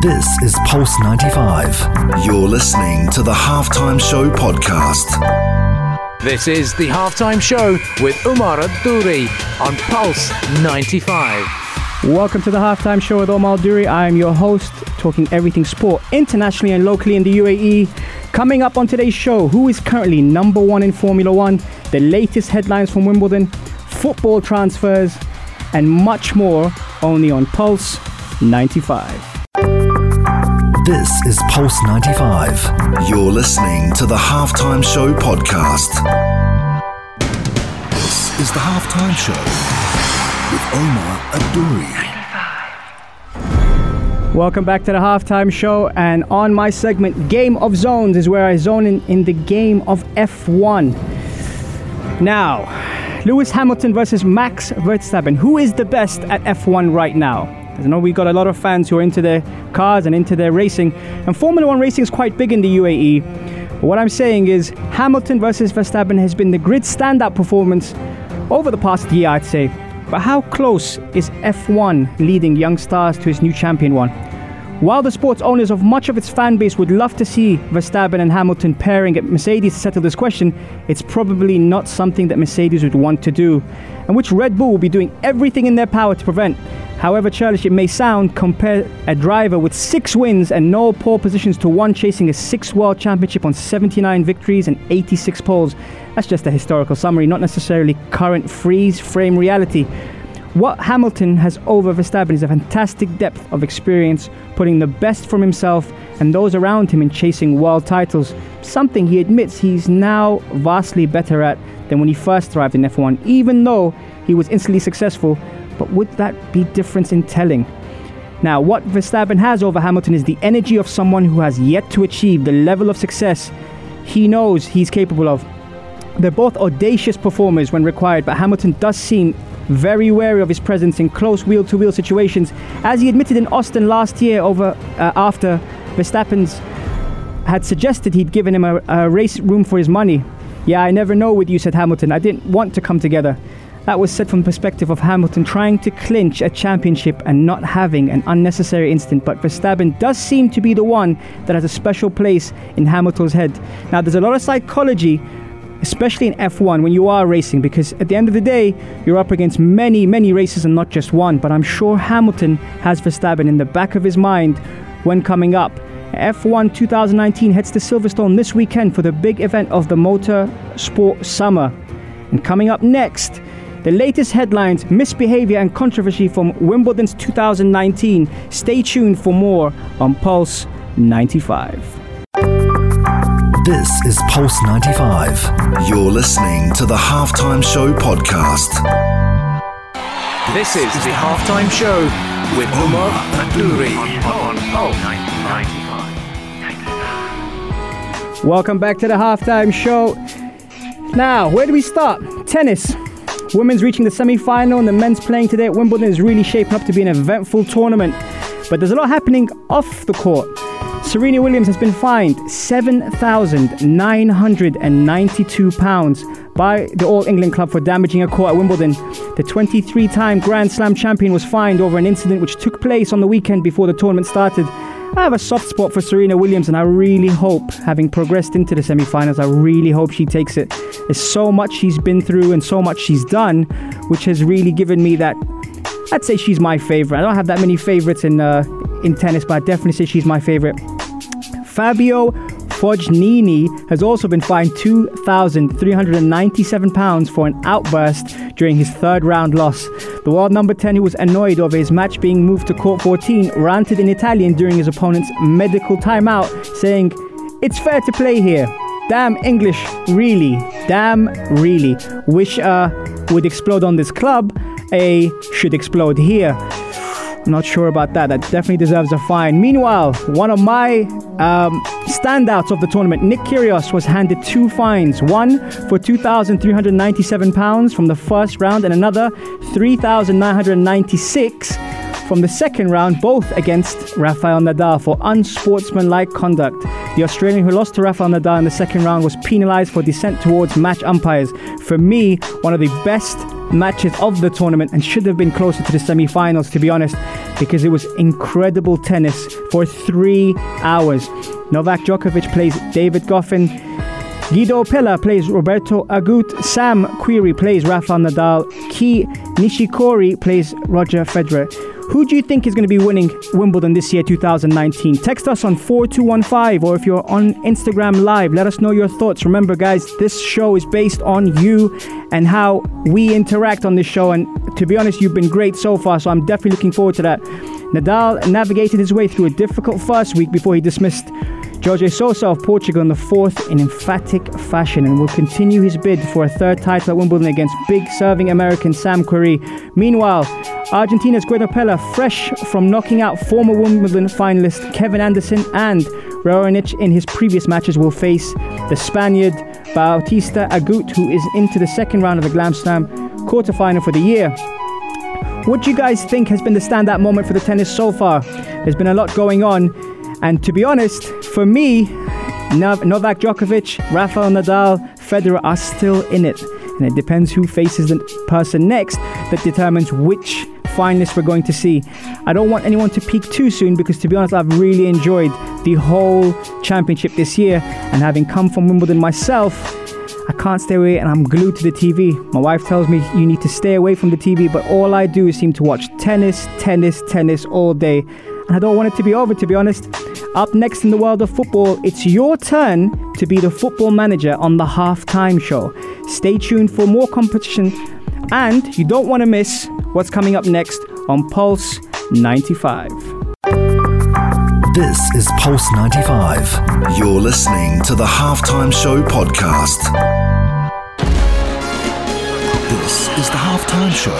This is Pulse 95. You're listening to the Halftime Show podcast. This is the halftime show with Umar Duri on Pulse 95. Welcome to the halftime show with Omar Duri. I am your host, talking everything sport internationally and locally in the UAE. Coming up on today's show, who is currently number one in Formula One, the latest headlines from Wimbledon, football transfers, and much more only on Pulse 95. This is Pulse 95. You're listening to the Halftime Show podcast. This is the Halftime Show with Omar Adouri. Welcome back to the halftime show. And on my segment, Game of Zones, is where I zone in, in the game of F1. Now, Lewis Hamilton versus Max Verstappen. Who is the best at F1 right now? I know we've got a lot of fans who are into their cars and into their racing, and Formula One racing is quite big in the UAE. But what I'm saying is, Hamilton versus Verstappen has been the grid standout performance over the past year, I'd say. But how close is F1 leading young stars to his new champion one? While the sports owners of much of its fan base would love to see Verstappen and Hamilton pairing at Mercedes to settle this question, it's probably not something that Mercedes would want to do, and which Red Bull will be doing everything in their power to prevent. However churlish it may sound, compare a driver with six wins and no pole positions to one chasing a six world championship on 79 victories and 86 poles. That's just a historical summary, not necessarily current freeze frame reality. What Hamilton has over Verstappen is a fantastic depth of experience, putting the best from himself and those around him in chasing world titles, something he admits he's now vastly better at than when he first arrived in F1, even though he was instantly successful but would that be difference in telling? Now, what Verstappen has over Hamilton is the energy of someone who has yet to achieve the level of success he knows he's capable of. They're both audacious performers when required, but Hamilton does seem very wary of his presence in close wheel to wheel situations, as he admitted in Austin last year over uh, after Verstappen's had suggested he'd given him a, a race room for his money. Yeah, I never know with you, said Hamilton. I didn't want to come together. That was said from the perspective of Hamilton trying to clinch a championship and not having an unnecessary incident. But Verstappen does seem to be the one that has a special place in Hamilton's head. Now, there's a lot of psychology, especially in F1 when you are racing, because at the end of the day, you're up against many, many races and not just one. But I'm sure Hamilton has Verstappen in the back of his mind when coming up. F1 2019 heads to Silverstone this weekend for the big event of the Motor Sport Summer. And coming up next, the latest headlines, misbehavior, and controversy from Wimbledon's 2019. Stay tuned for more on Pulse 95. This is Pulse 95. You're listening to the Halftime Show podcast. This is the halftime show with Umar Adouri on Pulse 95. Welcome back to the halftime show. Now, where do we start? Tennis. Women's reaching the semi final and the men's playing today at Wimbledon is really shaping up to be an eventful tournament. But there's a lot happening off the court. Serena Williams has been fined £7,992 by the All England Club for damaging a court at Wimbledon. The 23 time Grand Slam champion was fined over an incident which took place on the weekend before the tournament started. I have a soft spot for Serena Williams, and I really hope, having progressed into the semi finals, I really hope she takes it. There's so much she's been through and so much she's done, which has really given me that. I'd say she's my favorite. I don't have that many favorites in uh, in tennis, but I definitely say she's my favorite. Fabio Fognini has also been fined £2,397 for an outburst during his third round loss. World number 10, who was annoyed over his match being moved to court 14, ranted in Italian during his opponent's medical timeout, saying, It's fair to play here. Damn English, really. Damn, really. Wish uh, would explode on this club. A should explode here. Not sure about that. That definitely deserves a fine. Meanwhile, one of my um, standouts of the tournament, Nick Kyrgios, was handed two fines. One for £2,397 from the first round, and another £3,996 from the second round, both against Rafael Nadal for unsportsmanlike conduct. The Australian who lost to Rafael Nadal in the second round was penalised for dissent towards match umpires. For me, one of the best matches of the tournament and should have been closer to the semi finals, to be honest, because it was incredible tennis for three hours. Novak Djokovic plays David Goffin. Guido Pella plays Roberto Agut. Sam Querrey plays Rafael Nadal. Kei Nishikori plays Roger Federer. Who do you think is going to be winning Wimbledon this year, 2019? Text us on 4215 or if you're on Instagram Live, let us know your thoughts. Remember, guys, this show is based on you and how we interact on this show. And to be honest, you've been great so far, so I'm definitely looking forward to that. Nadal navigated his way through a difficult first week before he dismissed Jorge Sousa of Portugal in the fourth in emphatic fashion and will continue his bid for a third title at Wimbledon against big serving American Sam Querrey. Meanwhile, Argentina's Guido Pella, fresh from knocking out former Wimbledon finalist Kevin Anderson and Raonic in his previous matches, will face the Spaniard Bautista Agut, who is into the second round of the Grand Slam quarterfinal for the year. What do you guys think has been the standout moment for the tennis so far? There's been a lot going on. And to be honest, for me, Novak Djokovic, Rafael Nadal, Federer are still in it. And it depends who faces the person next that determines which finalists we're going to see. I don't want anyone to peak too soon because, to be honest, I've really enjoyed the whole championship this year. And having come from Wimbledon myself, I can't stay away and I'm glued to the TV. My wife tells me you need to stay away from the TV, but all I do is seem to watch tennis, tennis, tennis all day. And I don't want it to be over, to be honest. Up next in the world of football, it's your turn to be the football manager on the halftime show. Stay tuned for more competition, and you don't want to miss what's coming up next on Pulse 95. This is Pulse 95. You're listening to the Halftime Show podcast. This is the Halftime Show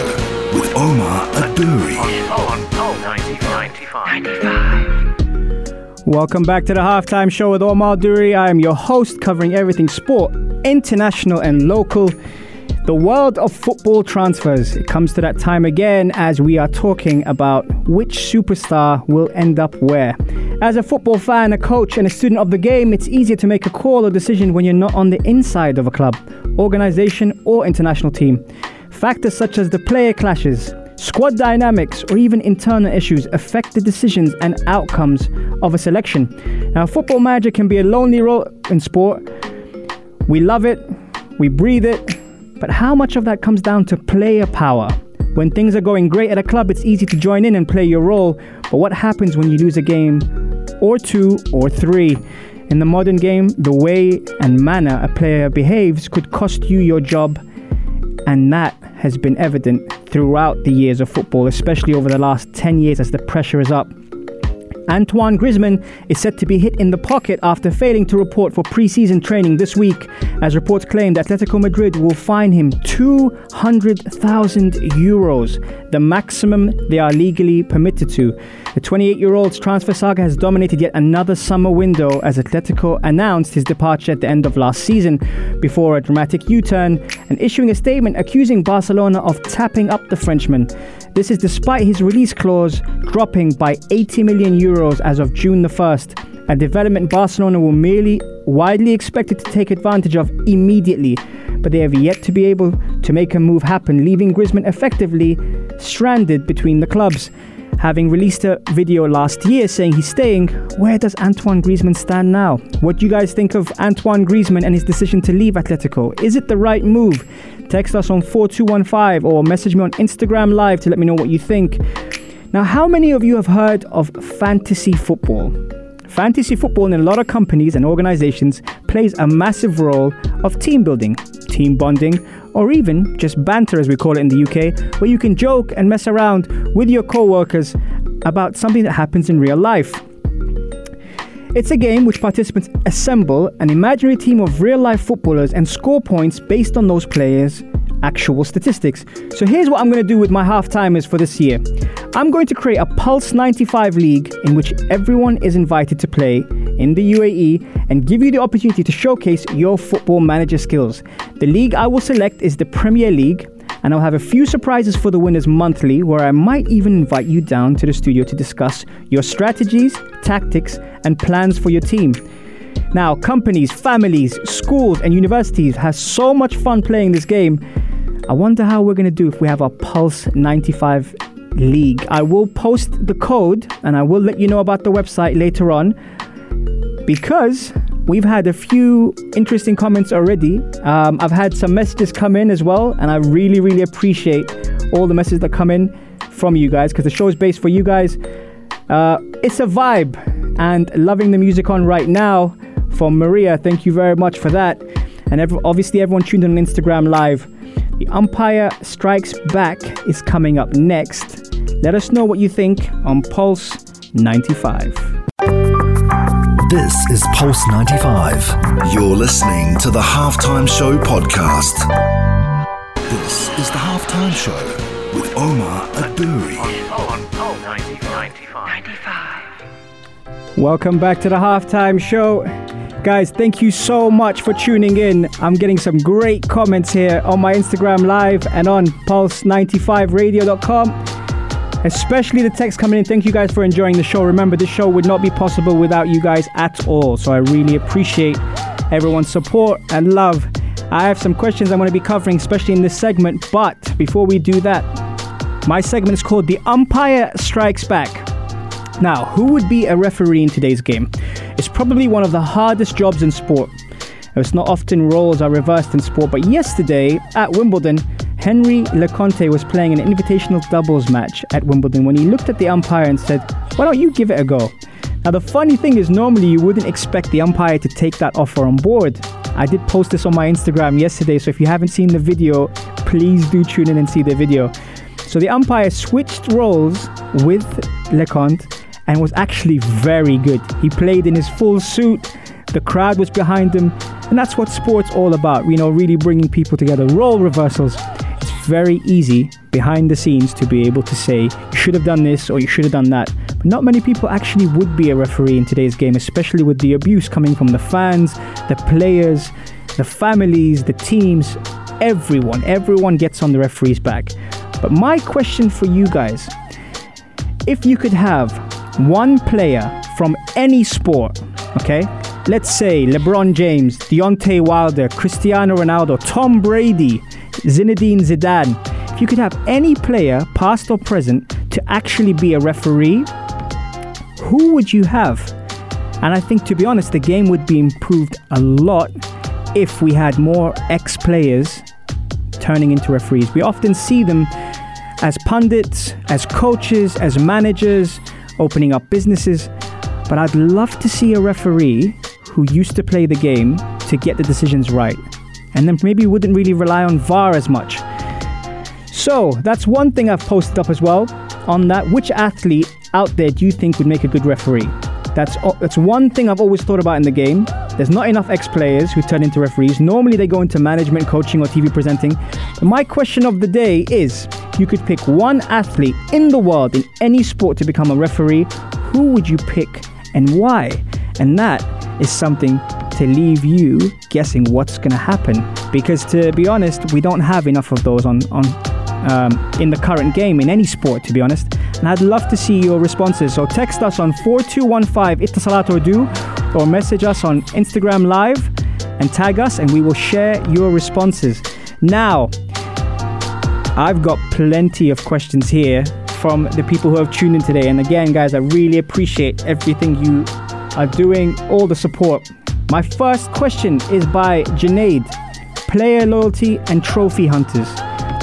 with Omar Adouri. On Pulse 95. Welcome back to the halftime show with Omar Duri. I am your host covering everything sport, international and local. The world of football transfers. It comes to that time again as we are talking about which superstar will end up where. As a football fan, a coach, and a student of the game, it's easier to make a call or decision when you're not on the inside of a club, organization, or international team. Factors such as the player clashes, Squad dynamics or even internal issues affect the decisions and outcomes of a selection. Now, football manager can be a lonely role in sport. We love it, we breathe it, but how much of that comes down to player power? When things are going great at a club, it's easy to join in and play your role, but what happens when you lose a game or two or three? In the modern game, the way and manner a player behaves could cost you your job, and that has been evident throughout the years of football, especially over the last 10 years as the pressure is up. Antoine Griezmann is set to be hit in the pocket after failing to report for pre-season training this week, as reports claim that Atletico Madrid will fine him 200,000 euros, the maximum they are legally permitted to. The 28 year old's transfer saga has dominated yet another summer window as Atletico announced his departure at the end of last season before a dramatic U turn and issuing a statement accusing Barcelona of tapping up the Frenchman. This is despite his release clause dropping by 80 million euros as of June the 1st, a development Barcelona will merely widely expected to take advantage of immediately, but they have yet to be able to make a move happen, leaving Griezmann effectively stranded between the clubs. Having released a video last year saying he's staying, where does Antoine Griezmann stand now? What do you guys think of Antoine Griezmann and his decision to leave Atletico? Is it the right move? Text us on 4215 or message me on Instagram Live to let me know what you think. Now, how many of you have heard of fantasy football? Fantasy football in a lot of companies and organizations plays a massive role of team building, team bonding, or even just banter as we call it in the UK, where you can joke and mess around with your co-workers about something that happens in real life. It's a game which participants assemble an imaginary team of real life footballers and score points based on those players' actual statistics. So here's what I'm going to do with my half timers for this year I'm going to create a Pulse 95 league in which everyone is invited to play in the UAE and give you the opportunity to showcase your football manager skills. The league I will select is the Premier League and I'll have a few surprises for the winners monthly where I might even invite you down to the studio to discuss your strategies, tactics, and plans for your team. Now, companies, families, schools, and universities have so much fun playing this game. I wonder how we're going to do if we have our Pulse 95 League. I will post the code and I will let you know about the website later on because we've had a few interesting comments already. Um, I've had some messages come in as well, and I really, really appreciate all the messages that come in from you guys because the show is based for you guys. Uh, it's a vibe and loving the music on right now from Maria. Thank you very much for that. And obviously, everyone tuned in on Instagram Live. The Umpire Strikes Back is coming up next. Let us know what you think on Pulse 95. This is Pulse 95. You're listening to the Halftime Show podcast. This is the Halftime Show with Omar Adouri. Welcome back to the halftime show. Guys, thank you so much for tuning in. I'm getting some great comments here on my Instagram live and on pulse95radio.com. Especially the text coming in. Thank you guys for enjoying the show. Remember, this show would not be possible without you guys at all. So I really appreciate everyone's support and love. I have some questions I'm going to be covering, especially in this segment. But before we do that, my segment is called The Umpire Strikes Back. Now, who would be a referee in today's game? Probably one of the hardest jobs in sport. It's not often roles are reversed in sport, but yesterday at Wimbledon, Henri Leconte was playing an invitational doubles match at Wimbledon when he looked at the umpire and said, Why don't you give it a go? Now, the funny thing is, normally you wouldn't expect the umpire to take that offer on board. I did post this on my Instagram yesterday, so if you haven't seen the video, please do tune in and see the video. So the umpire switched roles with Leconte and was actually very good. He played in his full suit, the crowd was behind him, and that's what sport's all about, you know, really bringing people together. Role reversals. It's very easy behind the scenes to be able to say, you should have done this or you should have done that. But not many people actually would be a referee in today's game, especially with the abuse coming from the fans, the players, the families, the teams, everyone. Everyone gets on the referee's back. But my question for you guys if you could have one player from any sport, okay? Let's say LeBron James, Deontay Wilder, Cristiano Ronaldo, Tom Brady, Zinedine Zidane. If you could have any player, past or present, to actually be a referee, who would you have? And I think, to be honest, the game would be improved a lot if we had more ex players turning into referees. We often see them as pundits, as coaches, as managers, opening up businesses. But I'd love to see a referee who used to play the game to get the decisions right. And then maybe wouldn't really rely on VAR as much. So that's one thing I've posted up as well on that. Which athlete out there do you think would make a good referee? That's that's one thing I've always thought about in the game. There's not enough ex-players who turn into referees. Normally they go into management, coaching, or TV presenting. My question of the day is: you could pick one athlete in the world in any sport to become a referee, who would you pick and why? And that is something to leave you guessing what's going to happen. Because to be honest, we don't have enough of those on on um, in the current game in any sport, to be honest. And I'd love to see your responses. So text us on 4215 Etisalat Urdu or message us on Instagram Live and tag us, and we will share your responses. Now, I've got plenty of questions here from the people who have tuned in today. And again, guys, I really appreciate everything you are doing, all the support. My first question is by Junaid Player loyalty and trophy hunters.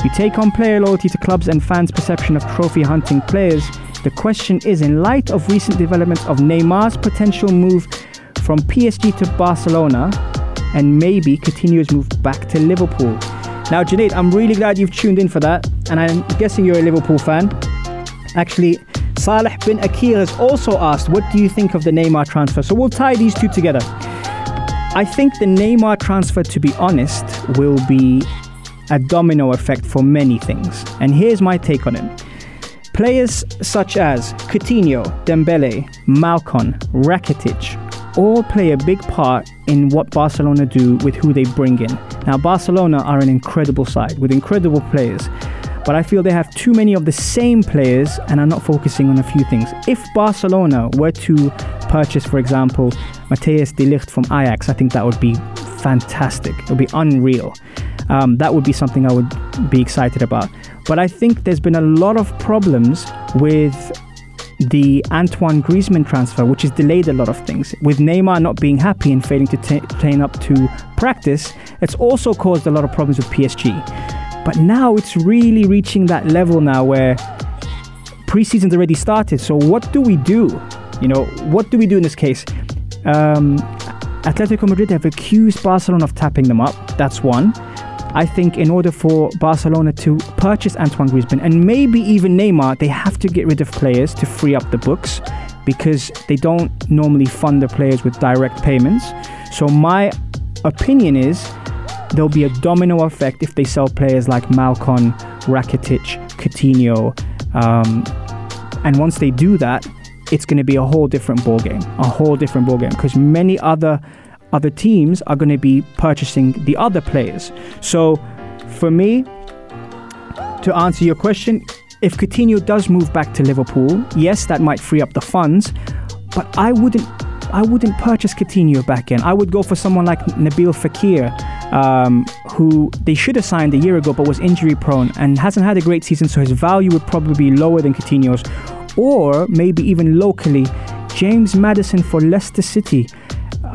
You take on player loyalty to clubs and fans' perception of trophy hunting players. The question is in light of recent developments of Neymar's potential move from PSG to Barcelona and maybe Coutinho's move back to Liverpool. Now, Junaid, I'm really glad you've tuned in for that, and I'm guessing you're a Liverpool fan. Actually, Saleh bin Akir has also asked, What do you think of the Neymar transfer? So we'll tie these two together. I think the Neymar transfer, to be honest, will be a domino effect for many things. And here's my take on it. Players such as Coutinho, Dembele, Malcom, Rakitic all play a big part in what Barcelona do with who they bring in. Now, Barcelona are an incredible side with incredible players, but I feel they have too many of the same players and are not focusing on a few things. If Barcelona were to purchase, for example, Matthijs de Ligt from Ajax, I think that would be fantastic. It would be unreal. Um, that would be something I would be excited about. But I think there's been a lot of problems with the Antoine Griezmann transfer, which has delayed a lot of things. With Neymar not being happy and failing to t- turn up to practice, it's also caused a lot of problems with PSG. But now it's really reaching that level now where preseason's already started. So what do we do? You know, what do we do in this case? Um, Atletico Madrid have accused Barcelona of tapping them up. That's one. I think in order for Barcelona to purchase Antoine Griezmann and maybe even Neymar, they have to get rid of players to free up the books because they don't normally fund the players with direct payments. So my opinion is there'll be a domino effect if they sell players like Malcom, Rakitic, Coutinho, um, and once they do that, it's going to be a whole different ballgame, a whole different ballgame because many other other teams are going to be purchasing the other players. So, for me, to answer your question, if Coutinho does move back to Liverpool, yes, that might free up the funds, but I wouldn't. I wouldn't purchase Coutinho back in. I would go for someone like Nabil Fekir, um, who they should have signed a year ago but was injury prone and hasn't had a great season, so his value would probably be lower than Coutinho's. Or maybe even locally, James Maddison for Leicester City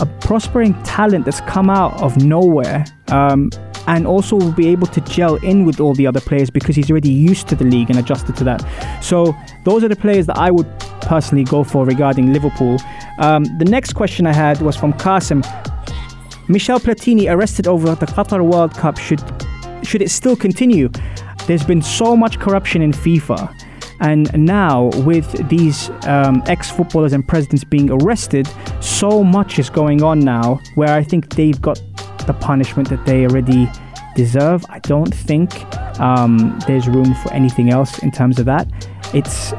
a prospering talent that's come out of nowhere um, and also will be able to gel in with all the other players because he's already used to the league and adjusted to that. So those are the players that I would personally go for regarding Liverpool. Um, the next question I had was from Kasim. Michel Platini arrested over the Qatar World Cup. Should should it still continue? There's been so much corruption in FIFA. And now, with these um, ex footballers and presidents being arrested, so much is going on now where I think they've got the punishment that they already deserve. I don't think um, there's room for anything else in terms of that. It's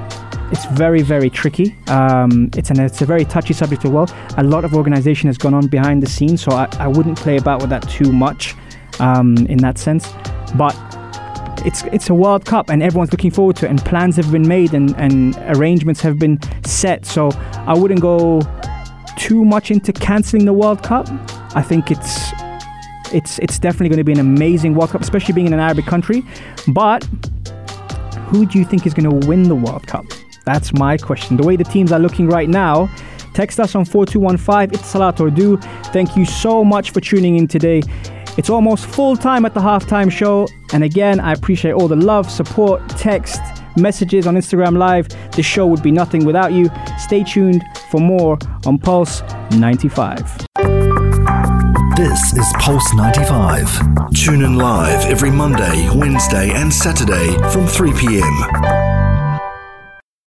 it's very very tricky. Um, it's an it's a very touchy subject as well. A lot of organization has gone on behind the scenes, so I, I wouldn't play about with that too much um, in that sense. But it's it's a World Cup and everyone's looking forward to it, and plans have been made and, and arrangements have been set. So I wouldn't go too much into cancelling the World Cup. I think it's it's it's definitely going to be an amazing World Cup, especially being in an Arabic country. But who do you think is going to win the World Cup? That's my question. The way the teams are looking right now, text us on 4215 Etisalat or. Thank you so much for tuning in today. It's almost full time at the halftime show. And again, I appreciate all the love, support, text, messages on Instagram Live. The show would be nothing without you. Stay tuned for more on Pulse 95. This is Pulse 95. Tune in live every Monday, Wednesday, and Saturday from 3 p.m.